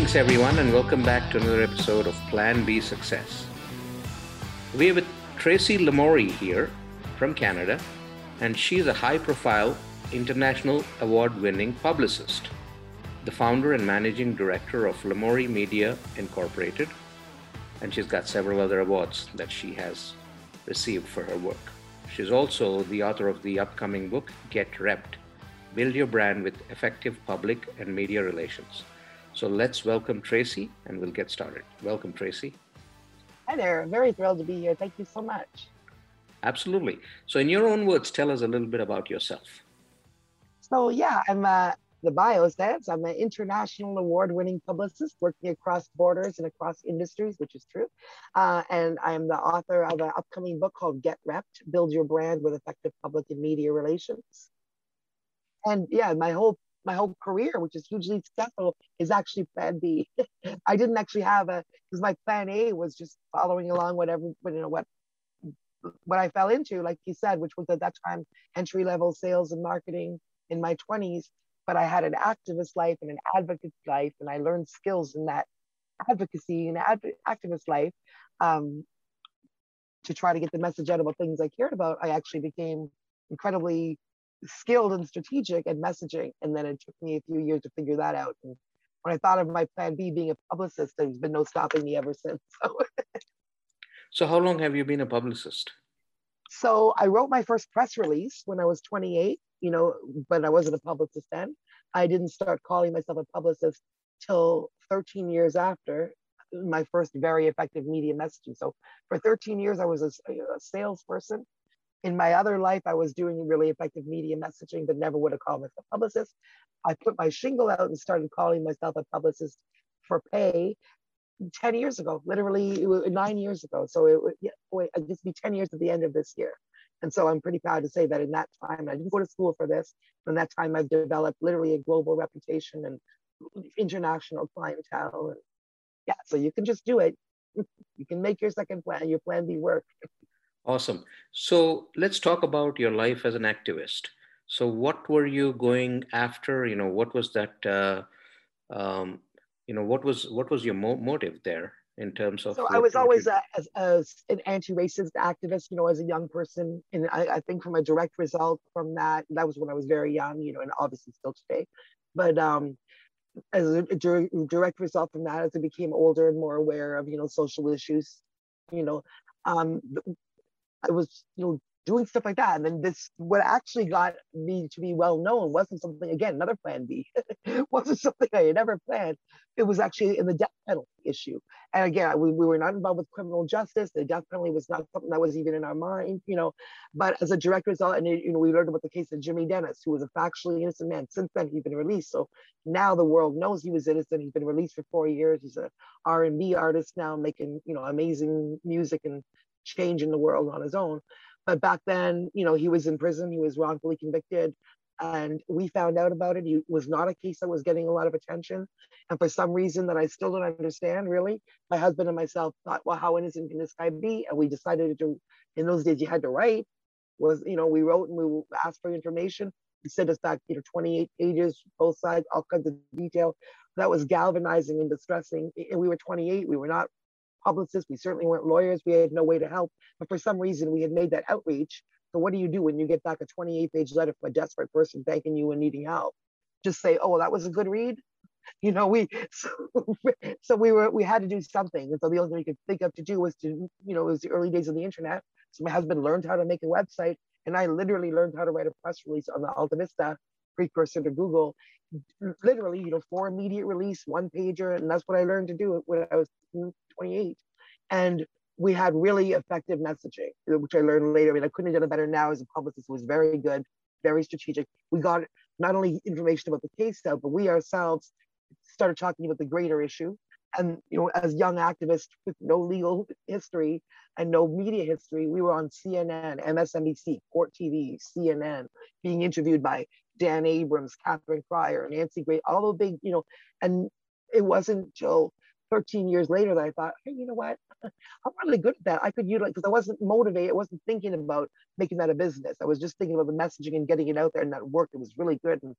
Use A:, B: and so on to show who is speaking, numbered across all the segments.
A: Greetings, everyone, and welcome back to another episode of Plan B Success. We have with Tracy Lamourie here from Canada, and she's a high profile international award winning publicist, the founder and managing director of Lamourie Media Incorporated, and she's got several other awards that she has received for her work. She's also the author of the upcoming book, Get Repped Build Your Brand with Effective Public and Media Relations. So let's welcome Tracy and we'll get started. Welcome, Tracy.
B: Hi there. Very thrilled to be here. Thank you so much.
A: Absolutely. So, in your own words, tell us a little bit about yourself.
B: So, yeah, I'm uh, the bio says I'm an international award winning publicist working across borders and across industries, which is true. Uh, and I'm the author of an upcoming book called Get Repped Build Your Brand with Effective Public and Media Relations. And yeah, my whole my whole career, which is hugely successful, is actually plan B. I didn't actually have a because my plan A was just following along whatever you know what what I fell into, like you said, which was at that time entry level sales and marketing in my 20s but I had an activist life and an advocate life, and I learned skills in that advocacy and adv- activist life um, to try to get the message out about things I cared about. I actually became incredibly skilled and strategic at messaging, and then it took me a few years to figure that out. And when I thought of my plan B being a publicist, there's been no stopping me ever since. So,
A: so how long have you been a publicist?
B: So I wrote my first press release when I was 28 you know, but I wasn't a publicist then. I didn't start calling myself a publicist till 13 years after my first very effective media messaging. So for 13 years, I was a, a salesperson. In my other life, I was doing really effective media messaging, but never would have called myself a publicist. I put my shingle out and started calling myself a publicist for pay 10 years ago, literally nine years ago. So it would yeah, just be 10 years at the end of this year. And so I'm pretty proud to say that in that time, I didn't go to school for this. In that time, I've developed literally a global reputation and international clientele. And yeah, so you can just do it. You can make your second plan, your plan B work.
A: Awesome. So let's talk about your life as an activist. So what were you going after? You know, what was that? Uh, um, you know, what was what was your mo- motive there? in terms of
B: so i was always a, as, as, an anti-racist activist you know as a young person and I, I, think from a direct result from that that was when i was very young you know and obviously still today but um as a, a direct result from that as i became older and more aware of you know social issues you know um i was you know doing stuff like that. And then this, what actually got me to be well known wasn't something, again, another plan B, wasn't something I had ever planned. It was actually in the death penalty issue. And again, we, we were not involved with criminal justice. The death penalty was not something that was even in our mind, you know, but as a direct result, and you know, we learned about the case of Jimmy Dennis, who was a factually innocent man. Since then, he's been released. So now the world knows he was innocent. He's been released for four years. He's a R&B artist now making, you know, amazing music and changing the world on his own. But back then, you know, he was in prison, he was wrongfully convicted, and we found out about it. It was not a case that was getting a lot of attention. And for some reason that I still don't understand, really, my husband and myself thought, well, how innocent can this guy be? And we decided to, in those days, you had to write. Was, you know, we wrote and we asked for information. He sent us back, you know, 28 pages, both sides, all kinds of detail. That was galvanizing and distressing. And we were 28. We were not publicists. We certainly weren't lawyers. We had no way to help. But for some reason, we had made that outreach. So what do you do when you get back a 28 page letter from a desperate person thanking you and needing help? Just say, oh, well, that was a good read. You know, we so, so we were we had to do something. And so the only thing we could think of to do was to, you know, it was the early days of the internet. So my husband learned how to make a website and I literally learned how to write a press release on the Alta Vista precursor to Google. Literally, you know, for immediate release, one pager, and that's what I learned to do when I was 28. And we had really effective messaging, which I learned later. I mean, I couldn't have done it better now as a publicist. It was very good, very strategic. We got not only information about the case study, but we ourselves started talking about the greater issue. And you know, as young activists with no legal history and no media history, we were on CNN, MSNBC, Court TV, CNN, being interviewed by Dan Abrams, Catherine Crier, Nancy Grace, all the big, you know, and it wasn't until 13 years later that I thought, hey, you know what? I'm really good at that. I could utilize because I wasn't motivated. I wasn't thinking about making that a business. I was just thinking about the messaging and getting it out there, and that worked. It was really good, and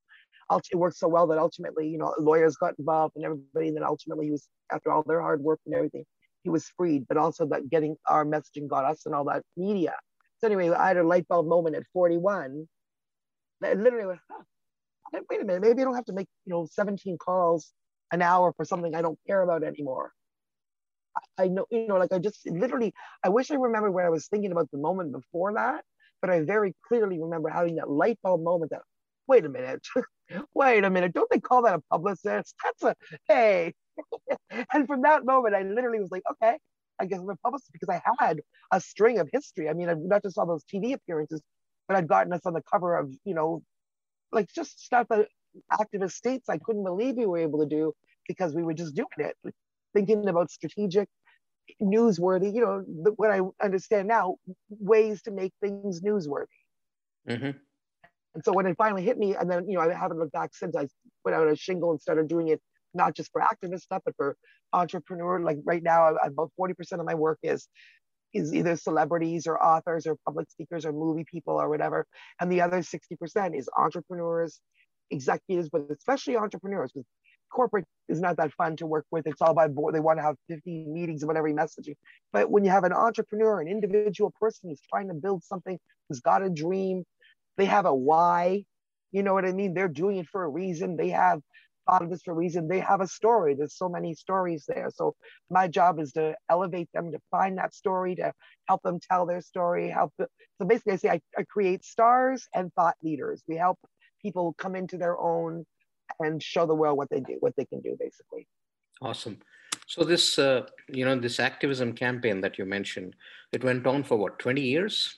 B: it worked so well that ultimately, you know, lawyers got involved and everybody. And then ultimately, he was after all their hard work and everything, he was freed. But also that getting our messaging got us and all that media. So anyway, I had a light bulb moment at 41. I literally went, huh, wait a minute, maybe I don't have to make you know 17 calls an hour for something I don't care about anymore. I, I know, you know, like I just literally, I wish I remembered when I was thinking about the moment before that, but I very clearly remember having that light bulb moment that, wait a minute, wait a minute, don't they call that a publicist? That's a, hey. and from that moment, I literally was like, okay, I guess I'm a publicist because I had a string of history. I mean, not just all those TV appearances, but I'd gotten us on the cover of, you know, like just stuff that activist states I couldn't believe we were able to do because we were just doing it, thinking about strategic, newsworthy, you know, what I understand now, ways to make things newsworthy. Mm-hmm. And so when it finally hit me, and then, you know, I haven't looked back since I put out a shingle and started doing it, not just for activist stuff, but for entrepreneur. Like right now, about 40% of my work is is either celebrities or authors or public speakers or movie people or whatever. And the other 60% is entrepreneurs, executives, but especially entrepreneurs, because corporate is not that fun to work with. It's all about board. They want to have 50 meetings about every messaging. But when you have an entrepreneur, an individual person who's trying to build something, who's got a dream, they have a why. You know what I mean? They're doing it for a reason. They have thought of this for a reason. They have a story. There's so many stories there. So my job is to elevate them, to find that story, to help them tell their story. Help. So basically, I say I, I create stars and thought leaders. We help people come into their own and show the world what they do, what they can do, basically.
A: Awesome. So this, uh, you know, this activism campaign that you mentioned, it went on for what, 20 years?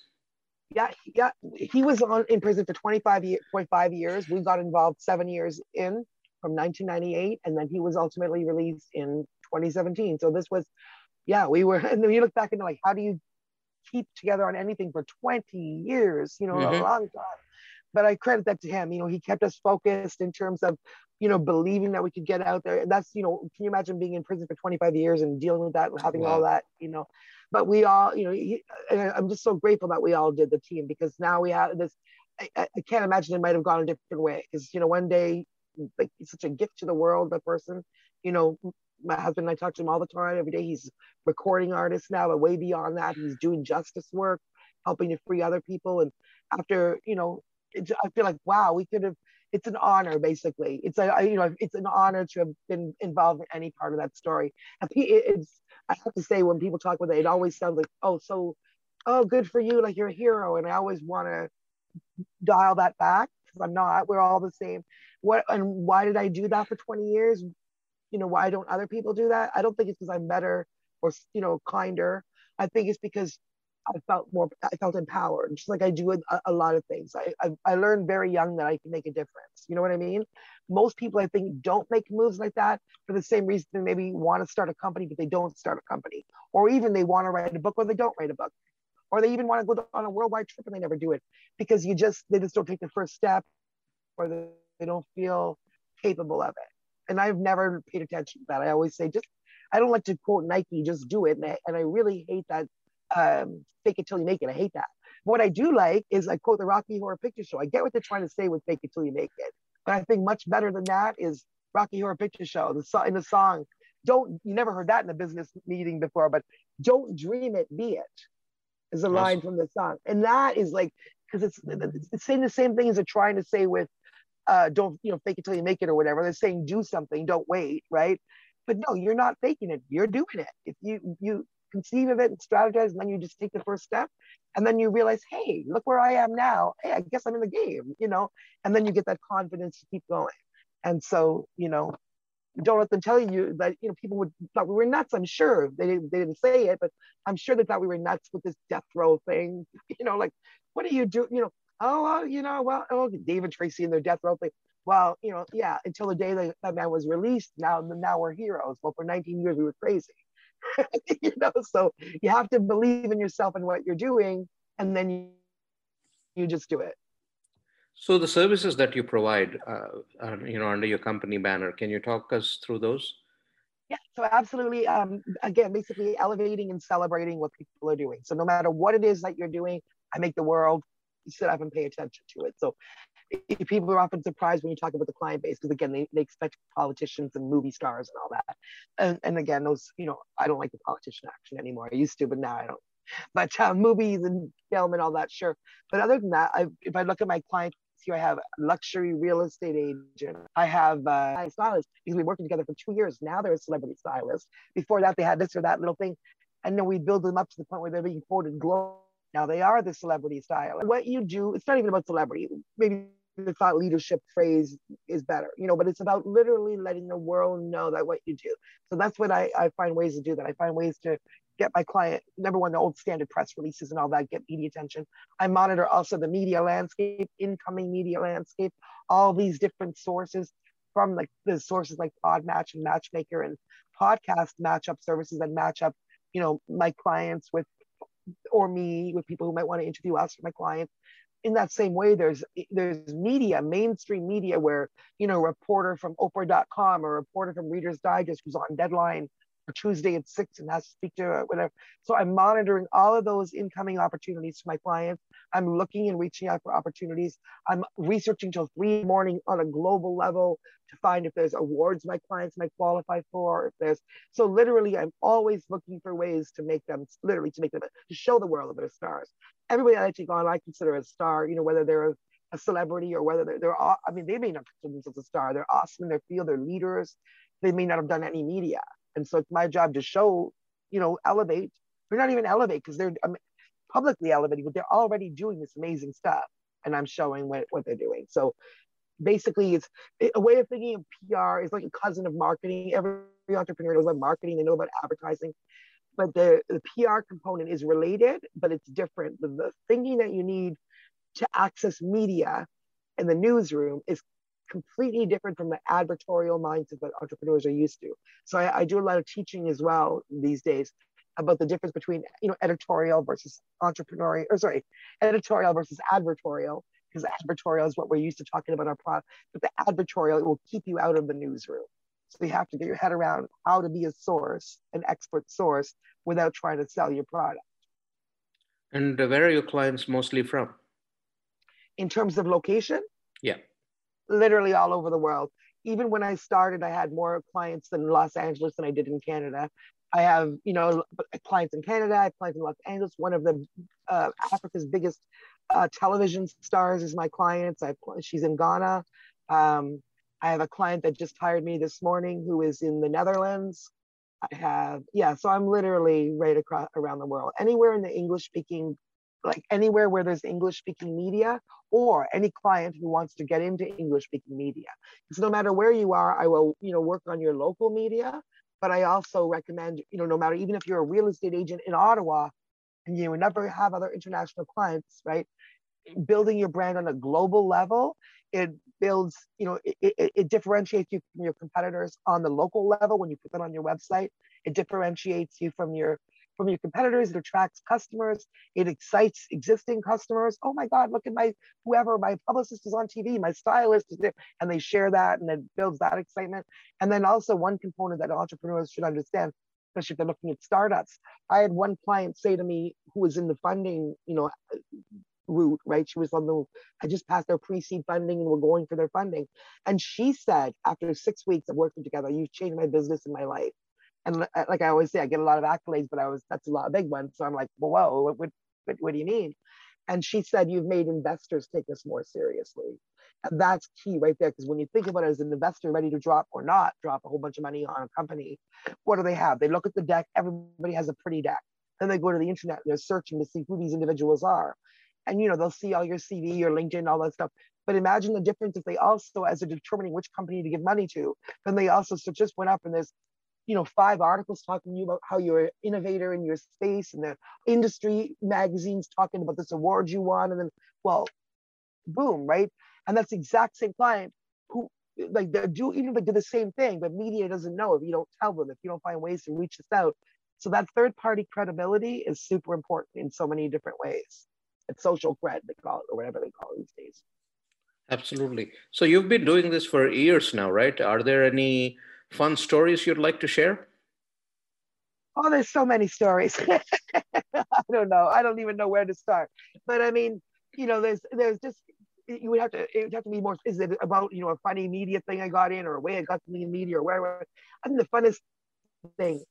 B: Yeah, yeah. He was on in prison for 25, year, 25 years. We got involved seven years in from 1998, and then he was ultimately released in 2017. So this was, yeah, we were. And then you look back and like, how do you keep together on anything for 20 years? You know, mm-hmm. a long time but I credit that to him. You know, he kept us focused in terms of, you know, believing that we could get out there. And that's, you know, can you imagine being in prison for 25 years and dealing with that, having wow. all that, you know? But we all, you know, he, I'm just so grateful that we all did the team because now we have this. I, I can't imagine it might have gone a different way because, you know, one day, like, such a gift to the world, that person, you know, my husband and I talk to him all the time. Every day he's recording artist now, but way beyond that, he's doing justice work, helping to free other people. And after, you know, I feel like wow, we could have. It's an honor, basically. It's a you know, it's an honor to have been involved in any part of that story. It's I have to say when people talk with it, it always sounds like oh, so oh, good for you, like you're a hero. And I always want to dial that back because I'm not. We're all the same. What and why did I do that for 20 years? You know, why don't other people do that? I don't think it's because I'm better or you know kinder. I think it's because I felt more, I felt empowered, just like I do a, a lot of things. I, I, I, learned very young that I can make a difference. You know what I mean? Most people, I think, don't make moves like that for the same reason they maybe want to start a company, but they don't start a company. Or even they want to write a book or they don't write a book. Or they even want to go on a worldwide trip and they never do it because you just, they just don't take the first step or they, they don't feel capable of it. And I've never paid attention to that. I always say, just, I don't like to quote Nike, just do it. And I, and I really hate that um, fake it till you make it. I hate that. What I do like is I quote the Rocky Horror Picture Show. I get what they're trying to say with fake it till you make it. But I think much better than that is Rocky Horror Picture Show. The song in the song, don't you never heard that in a business meeting before, but don't dream it, be it is a awesome. line from the song. And that is like because it's, it's saying the same thing as they're trying to say with uh, don't you know fake it till you make it or whatever. They're saying do something, don't wait, right? But no, you're not faking it. You're doing it. If you you conceive of it and strategize, and then you just take the first step. And then you realize, hey, look where I am now. Hey, I guess I'm in the game, you know? And then you get that confidence to keep going. And so, you know, don't let them tell you that, you know, people would thought we were nuts. I'm sure they didn't, they didn't say it, but I'm sure they thought we were nuts with this death row thing. You know, like, what do you do? You know, oh, well, you know, well, oh, David Tracy and their death row thing. Well, you know, yeah, until the day that, that man was released, now, now we're heroes. Well, for 19 years, we were crazy. you know, so you have to believe in yourself and what you're doing, and then you, you just do it.
A: So the services that you provide, uh, you know, under your company banner, can you talk us through those?
B: Yeah, so absolutely. Um, again, basically elevating and celebrating what people are doing. So no matter what it is that you're doing, I make the world sit up and pay attention to it. So people are often surprised when you talk about the client base because again they, they expect politicians and movie stars and all that. And, and again those you know i don't like the politician action anymore. I used to but now i don't. But uh, movies and film and all that sure. But other than that I, if i look at my clients here i have luxury real estate agent. I have uh, a stylist because been working together for two years. Now they're a celebrity stylist. Before that they had this or that little thing. And then we build them up to the point where they're being quoted globally now they are the celebrity style. What you do, it's not even about celebrity. Maybe the thought leadership phrase is better, you know, but it's about literally letting the world know that what you do. So that's what I, I find ways to do that. I find ways to get my client, number one, the old standard press releases and all that, get media attention. I monitor also the media landscape, incoming media landscape, all these different sources from like the sources like Podmatch and Matchmaker and podcast matchup services that match up, you know, my clients with or me with people who might want to interview us my clients. In that same way, there's there's media, mainstream media, where you know, a reporter from Oprah.com or a reporter from Reader's Digest who's on deadline for Tuesday at six and has to speak to whatever. So I'm monitoring all of those incoming opportunities for my clients. I'm looking and reaching out for opportunities. I'm researching till three morning on a global level to find if there's awards my clients might qualify for. If there's so literally, I'm always looking for ways to make them literally to make them to show the world that they're stars. Everybody I take on, I consider a star. You know, whether they're a, celebrity or whether they're, they're I mean, they may not consider themselves a star. They're awesome in their field. They're leaders. They may not have done any media, and so it's my job to show, you know, elevate. They're not even elevate because they're publicly elevating, but they're already doing this amazing stuff, and I'm showing what, what they're doing. So basically, it's a way of thinking of PR is like a cousin of marketing. Every entrepreneur knows about marketing. They know about advertising, but the, the PR component is related, but it's different. The, the thinking that you need to access media in the newsroom is completely different from the advertorial mindset that entrepreneurs are used to. So I, I, do a lot of teaching as well these days about the difference between you know editorial versus entrepreneurial or sorry editorial versus advertorial because advertorial is what we're used to talking about our product but the advertorial will keep you out of the newsroom. So you have to get your head around how to be a source an expert source without trying to sell your product.
A: And uh, where are your clients mostly from?
B: In terms of location?
A: Yeah
B: literally all over the world even when I started, I had more clients in Los Angeles than I did in Canada. I have, you know, clients in Canada, I have clients in Los Angeles. One of the uh, Africa's biggest uh, television stars is my client. I she's in Ghana. Um, I have a client that just hired me this morning who is in the Netherlands. I have, yeah, so I'm literally right across around the world. Anywhere in the English speaking, like anywhere where there's English speaking media or any client who wants to get into English speaking media. Because no matter where you are, I will, you know, work on your local media but I also recommend, you know, no matter even if you're a real estate agent in Ottawa and you never have other international clients, right? Building your brand on a global level, it builds, you know, it, it, it differentiates you from your competitors on the local level when you put them on your website. It differentiates you from your from your competitors. It attracts customers. It excites existing customers. Oh my God, look at my whoever, my publicist is on TV, my stylist is there. And they share that and it builds that excitement. And then also one component that entrepreneurs should understand, especially if they're looking at startups. I had one client say to me who was in the funding, you know, route, right? She was on the, I just passed their pre-seed funding and we're going for their funding. And she said, after six weeks of working together, you've changed my business and my life and uh, like I always say, I get a lot of accolades, but I was that's a lot of big ones. So I'm like, well, whoa, what, what, what, do you mean? And she said, you've made investors take us more seriously. And that's key right there. Because when you think about it as an investor ready to drop or not drop a whole bunch of money on a company, what do they have? They look at the deck, everybody has a pretty deck. Then they go to the internet they're searching to see who these individuals are. And you know, they'll see all your CV, your LinkedIn, all that stuff. But imagine the difference if they also, as they're determining which company to give money to, then they also so just went up and there's you know, five articles talking to you about how you're an innovator in your space and the industry magazines talking about this award you won. And then, well, boom, right? And that's the exact same client who like they do even like do the same thing, but media doesn't know if you don't tell them, if you don't find ways to reach this out. So that third party credibility is super important in so many different ways. It's social cred, they call it, or whatever they call it these days.
A: Absolutely. So you've been doing this for years now, right? Are there any fun stories you'd like to share?
B: Oh, there's so many stories. I don't know. I don't even know where to start. But I mean, you know, there's there's just you would have to it would have to be more is it about you know a funny media thing I got in or a way I got be in media or where I think the funnest thing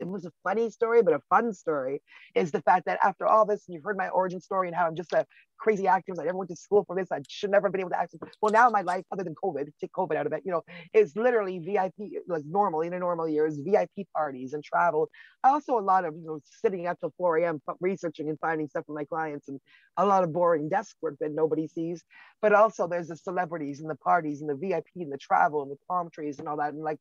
B: it was a funny story, but a fun story is the fact that after all this, and you've heard my origin story and how I'm just a crazy actor. I never went to school for this. I should never have been able to act. Well, now my life, other than COVID, take COVID out of it, you know, is literally VIP, like normal in a normal year is VIP parties and travel. Also a lot of, you know, sitting up till 4 a.m. researching and finding stuff for my clients and a lot of boring desk work that nobody sees. But also there's the celebrities and the parties and the VIP and the travel and the palm trees and all that. And like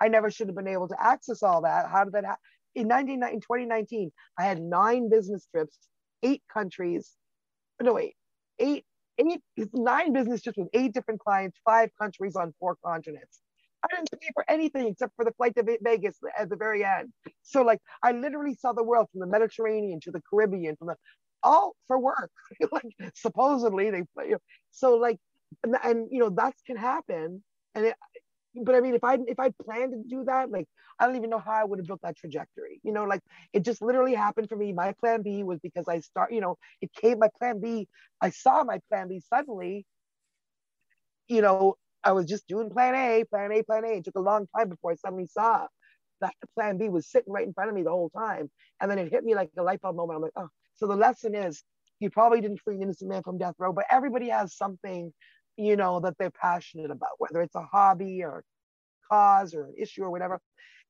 B: I never should have been able to access all that. How did that happen? In, 19, in 2019, I had nine business trips, eight countries. No, wait, eight, eight, nine business trips with eight different clients, five countries on four continents. I didn't pay for anything except for the flight to Vegas at the very end. So like I literally saw the world from the Mediterranean to the Caribbean, from the all for work. like supposedly they, you know, so like, and, and you know that can happen. And it, but I mean, if I if I planned to do that, like I don't even know how I would have built that trajectory. You know, like it just literally happened for me. My plan B was because I start, you know, it came my plan B. I saw my plan B suddenly. You know, I was just doing plan A, plan A, plan A. It took a long time before I suddenly saw that plan B was sitting right in front of me the whole time. And then it hit me like a light bulb moment. I'm like, oh, so the lesson is you probably didn't free an innocent man from death row, but everybody has something you know, that they're passionate about, whether it's a hobby or cause or an issue or whatever.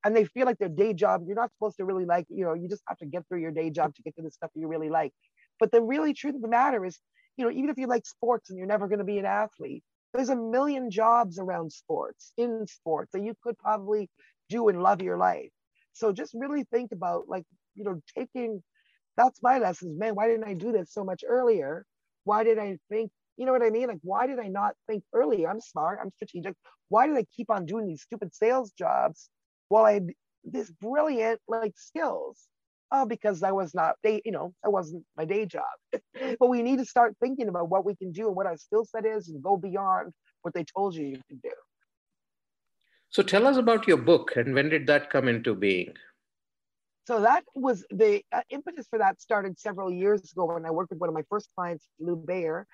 B: And they feel like their day job, you're not supposed to really like, you know, you just have to get through your day job to get to the stuff you really like. But the really truth of the matter is, you know, even if you like sports and you're never going to be an athlete, there's a million jobs around sports, in sports, that you could probably do and love your life. So just really think about like, you know, taking that's my lessons. Man, why didn't I do this so much earlier? Why did I think you know what I mean? Like, why did I not think earlier? I'm smart, I'm strategic. Why did I keep on doing these stupid sales jobs while I had this brilliant like skills? Oh, because I was not day, you know, I wasn't my day job. but we need to start thinking about what we can do and what our skill set is and go beyond what they told you you can do.
A: So tell us about your book and when did that come into being?
B: So that was the uh, impetus for that started several years ago when I worked with one of my first clients, Lew Bayer,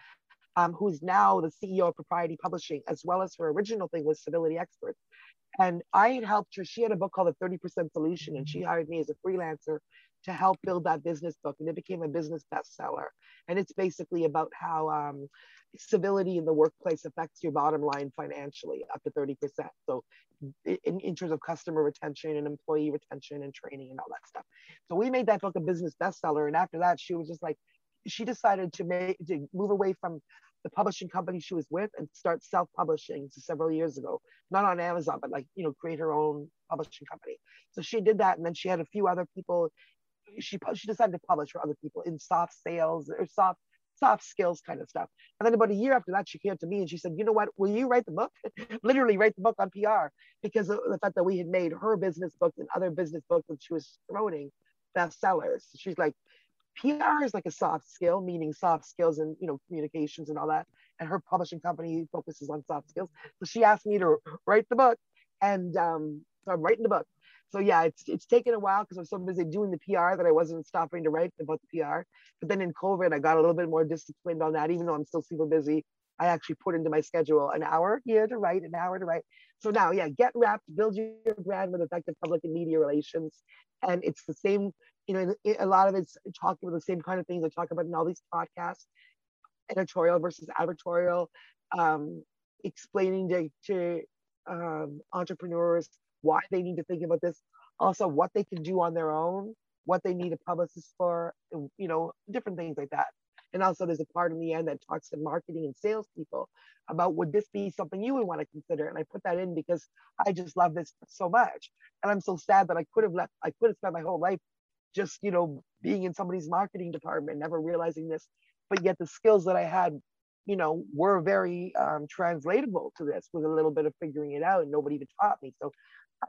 B: um, who's now the CEO of Propriety Publishing, as well as her original thing was Civility Experts. And I had helped her. She had a book called The 30% Solution, and she mm-hmm. hired me as a freelancer to help build that business book. And it became a business bestseller. And it's basically about how um, civility in the workplace affects your bottom line financially up to 30%. So, in, in terms of customer retention and employee retention and training and all that stuff. So, we made that book a business bestseller. And after that, she was just like, she decided to make to move away from the publishing company she was with and start self-publishing several years ago. Not on amazon but like you know create her own publishing company. So she did that and then she had a few other people. She she decided to publish for other people in soft sales or soft soft skills kind of stuff. And then about a year after that she came to me and she said you know what? Will you write the book? Literally write the book on pr because of the fact that we had made her business books and other business books that she was promoting bestsellers. She's like PR is like a soft skill, meaning soft skills and you know communications and all that. And her publishing company focuses on soft skills. So she asked me to write the book, and um, so I'm writing the book. So yeah, it's it's taken a while because I was so busy doing the PR that I wasn't stopping to write about the PR. But then in COVID, I got a little bit more disciplined on that, even though I'm still super busy. I actually put into my schedule an hour here to write, an hour to write. So now, yeah, get repped, build your brand with effective public and media relations. And it's the same you know, a lot of it's talking about the same kind of things I talk about in all these podcasts, editorial versus advertorial, um, explaining to, to um, entrepreneurs why they need to think about this, also what they can do on their own, what they need a publicist for, you know, different things like that. And also there's a part in the end that talks to marketing and salespeople about would this be something you would want to consider? And I put that in because I just love this so much. And I'm so sad that I could have left, I could have spent my whole life just you know being in somebody's marketing department never realizing this but yet the skills that i had you know were very um, translatable to this with a little bit of figuring it out and nobody even taught me. So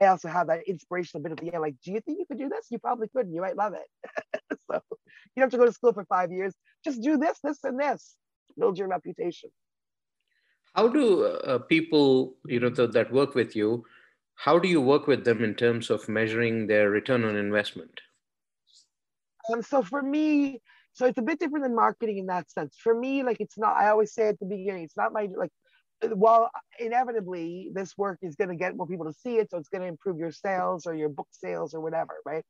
B: i also have that inspirational bit at the end like do you think you could do this? You probably could and you might love it. So you don't have to go to school for five years. Just do this this and this. Build your reputation.
A: How do uh, people, you know, th- that work with you, how do you work with them in terms of measuring their return on investment?
B: Um, so for me, so it's a bit different than marketing in that sense. For me, like it's not. I always say at the beginning, it's not my like. Well, inevitably, this work is going to get more people to see it, so it's going to improve your sales or your book sales or whatever, right?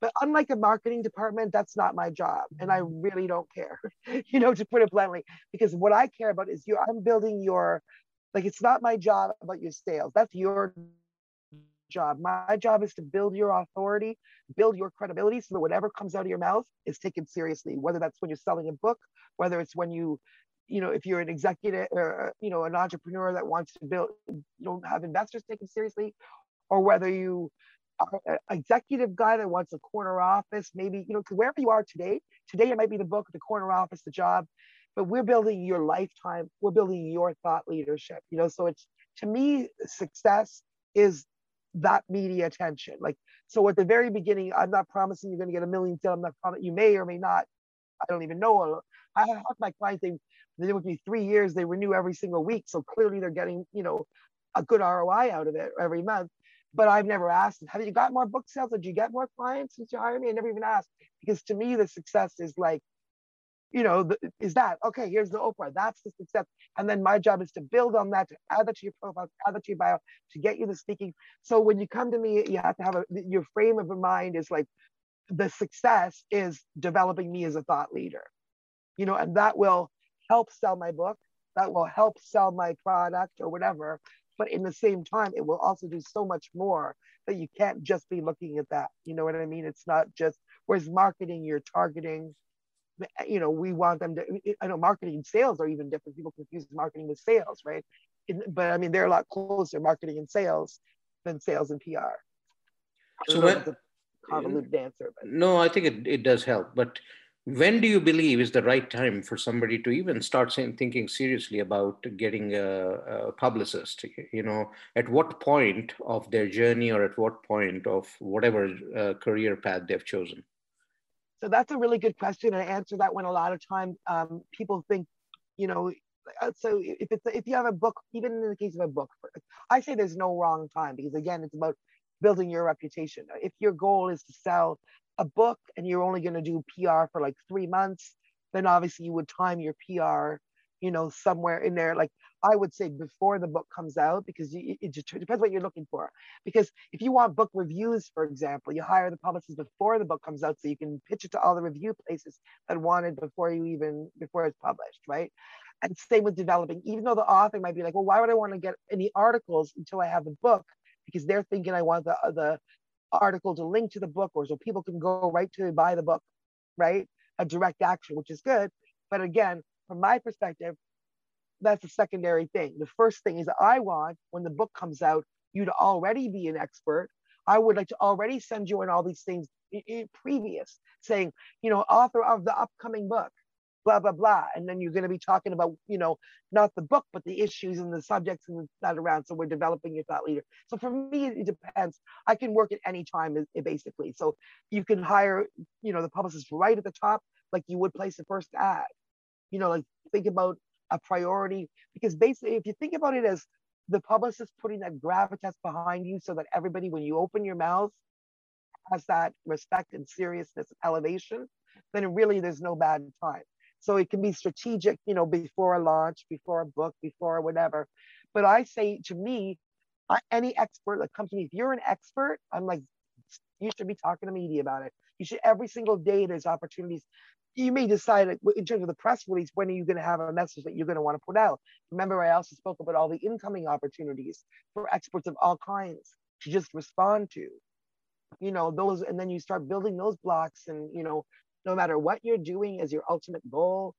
B: But unlike a marketing department, that's not my job, and I really don't care, you know, to put it bluntly, because what I care about is you. I'm building your, like, it's not my job about your sales. That's your job. My job is to build your authority, build your credibility so that whatever comes out of your mouth is taken seriously, whether that's when you're selling a book, whether it's when you, you know, if you're an executive or, you know, an entrepreneur that wants to build, you don't have investors taken seriously, or whether you are an executive guy that wants a corner office, maybe, you know, wherever you are today, today it might be the book, the corner office, the job, but we're building your lifetime, we're building your thought leadership, you know, so it's, to me, success is that media attention. Like, so at the very beginning, I'm not promising you're going to get a million sales. I'm not promising you may or may not. I don't even know. I have my clients, they, they with me three years, they renew every single week. So clearly they're getting, you know, a good ROI out of it every month. But I've never asked have you got more book sales? Did you get more clients since you hired me? I never even asked because to me, the success is like you know, the, is that okay? Here's the Oprah. That's the success. And then my job is to build on that, to add that to your profile, add that to your bio, to get you the speaking. So when you come to me, you have to have a your frame of mind is like the success is developing me as a thought leader, you know, and that will help sell my book. That will help sell my product or whatever. But in the same time, it will also do so much more that you can't just be looking at that. You know what I mean? It's not just whereas marketing, you're targeting you know, we want them to, I know marketing and sales are even different. People confuse marketing with sales, right? but I mean, they're a lot closer, marketing and sales, than sales and PR.
A: So when, convoluted answer. But. No, I think it, it does help. But when do you believe is the right time for somebody to even start saying, thinking seriously about getting a, a, publicist you know at what point of their journey or at what point of whatever uh, career path they've chosen
B: so that's a really good question. And I answer that when a lot of times um, people think, you know, uh, so if it's if you have a book, even in the case of a book, I say there's no wrong time because again, it's about building your reputation. If your goal is to sell a book and you're only going to do PR for like three months, then obviously you would time your PR, you know, somewhere in there. Like I would say before the book comes out because you, it, depends what you're looking for. Because if you want book reviews, for example, you hire the publicist before the book comes out so you can pitch it to all the review places that want it before you even before it's published, right? And same with developing, even though the author might be like, well, why would I want to get any articles until I have the book? Because they're thinking I want the uh, the article to link to the book or so people can go right to buy the book, right? A direct action, which is good. But again, from my perspective, that's a secondary thing. The first thing is I want when the book comes out, you to already be an expert. I would like to already send you in all these things previous, saying, you know, author of the upcoming book, blah blah blah, and then you're going to be talking about, you know, not the book but the issues and the subjects and that around. So we're developing your thought leader. So for me, it depends. I can work at any time, basically. So you can hire, you know, the publicist right at the top, like you would place the first ad. You know, like think about a priority because basically if you think about it as the publicist putting that gravitas behind you so that everybody when you open your mouth has that respect and seriousness and elevation then really there's no bad time. So it can be strategic you know before a launch before a book before whatever. But i say to me any expert that comes to me if you're an expert i'm like you should be talking to media about it. You should every single day there's opportunities you may decide in terms of the press release when are you going to have a message that you're going to want to put out? Remember i also spoke about all the incoming opportunities for experts of all kinds to just respond to. You know those and then you start building those blocks and you know no matter what you're doing as your ultimate goal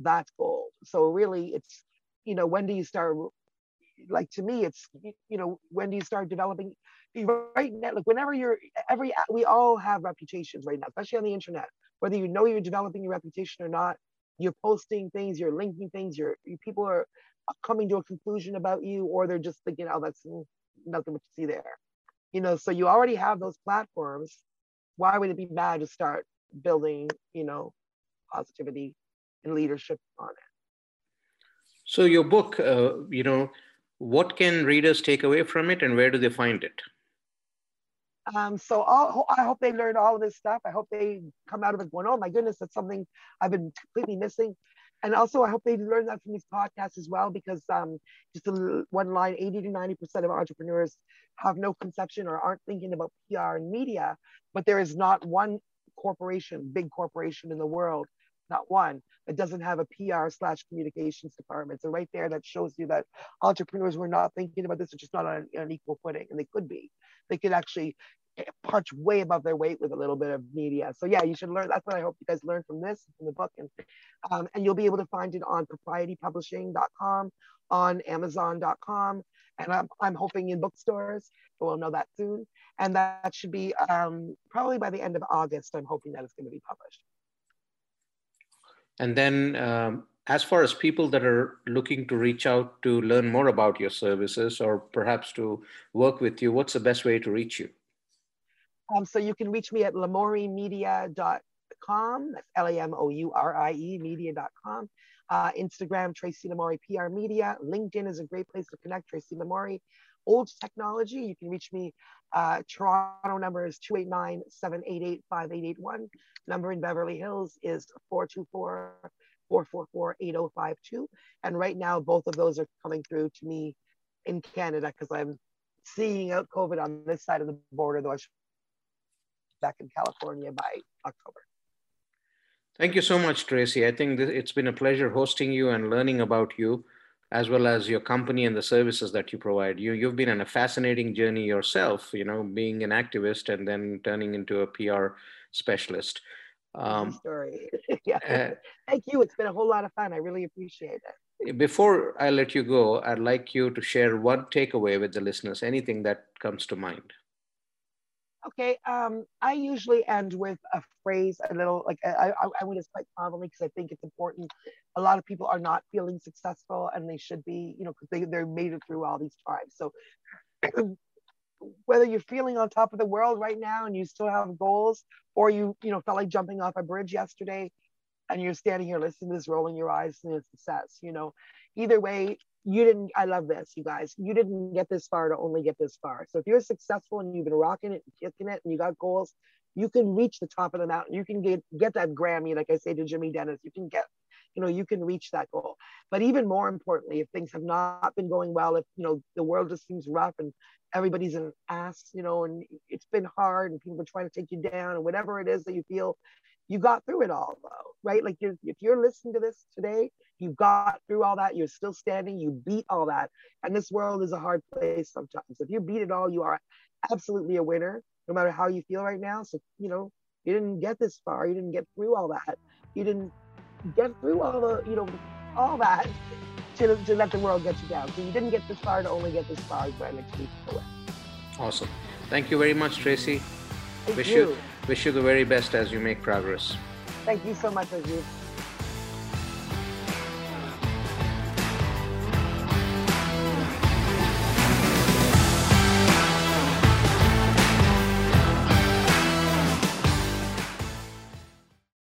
B: that's gold. So really it's you know when do you start like to me it's you know when do you start developing? The right now like whenever you're every we all have reputations right now especially on the internet whether you know you're developing your reputation or not, you're posting things, you're linking things, you're, people are coming to a conclusion about you, or they're just thinking, oh, that's nothing but you see there. You know, so you already have those platforms. Why would it be bad to start building, you know, positivity and leadership on it?
A: So, your book, uh, you know, what can readers take away from it and where do they find it?
B: Um, so I'll, I hope they learn all of this stuff. I hope they come out of it going, oh my goodness, that's something I've been completely missing. And also, I hope they learn that from these podcasts as well, because um, just a, one line 80 to 90% of entrepreneurs have no conception or aren't thinking about PR and media, but there is not one corporation, big corporation in the world, not one, that doesn't have a PR slash communications department. So, right there, that shows you that entrepreneurs were not thinking about this, are just not on an equal footing, and they could be. They could actually punch way above their weight with a little bit of media. So yeah, you should learn. That's what I hope you guys learn from this, from the book. And, um, and you'll be able to find it on proprietypublishing.com, on amazon.com. And I'm, I'm hoping in bookstores, but we'll know that soon. And that should be um, probably by the end of August. I'm hoping that it's going to be published.
A: And then um, as far as people that are looking to reach out to learn more about your services or perhaps to work with you, what's the best way to reach you?
B: Um, so you can reach me at lamourie.media.com. That's L-A-M-O-U-R-I-E media.com. Uh, Instagram, Tracy Lamourie PR Media. LinkedIn is a great place to connect, Tracy Lamourie. Old Technology, you can reach me. Uh, Toronto number is 289-788-5881. Number in Beverly Hills is 424 444 8052. And right now, both of those are coming through to me in Canada because I'm seeing out COVID on this side of the border, though I back in California by October.
A: Thank you so much, Tracy. I think it's been a pleasure hosting you and learning about you, as well as your company and the services that you provide. You you've been on a fascinating journey yourself. You know, being an activist and then turning into a PR specialist.
B: Um, story. yeah. Uh, Thank you. It's been a whole lot of fun. I really appreciate it.
A: Before I let you go, I'd like you to share one takeaway with the listeners. Anything that comes to mind.
B: Okay, um, I usually end with a phrase, a little like I, I, I would quite commonly because I think it's important. A lot of people are not feeling successful, and they should be, you know, because they they're made it through all these times. So whether you're feeling on top of the world right now and you still have goals, or you you know felt like jumping off a bridge yesterday, and you're standing here listening to this, rolling your eyes and it's success, you know, either way, you didn't i love this you guys. You didn't get this far to only get this far. So if you're successful and you've been rocking it and kicking it and you got goals you can reach the top of the mountain. You can get get that grammy like i say to jimmy dennis you can get you know you can reach that goal. But even more importantly if things have not been going well if you know the world just seems rough and everybody's an ass you know and it's been hard and people are trying to take you down and whatever it is that you feel you got through it all though right? Like you're, if you're listening to this today you got through all that you're still standing you beat all that. And this world is a hard place sometimes. If you beat it all you are absolutely a winner no matter how you feel right now. So you know you didn't get this far. You didn't get through all that. You didn't get through all the you know all that to, to let the world get you down. So you didn't get this far to only get this far is what i like to
A: awesome. Thank you very much tracy.
B: Thank
A: wish
B: you.
A: you wish you the very best as you make progress
B: thank you so much Ajit.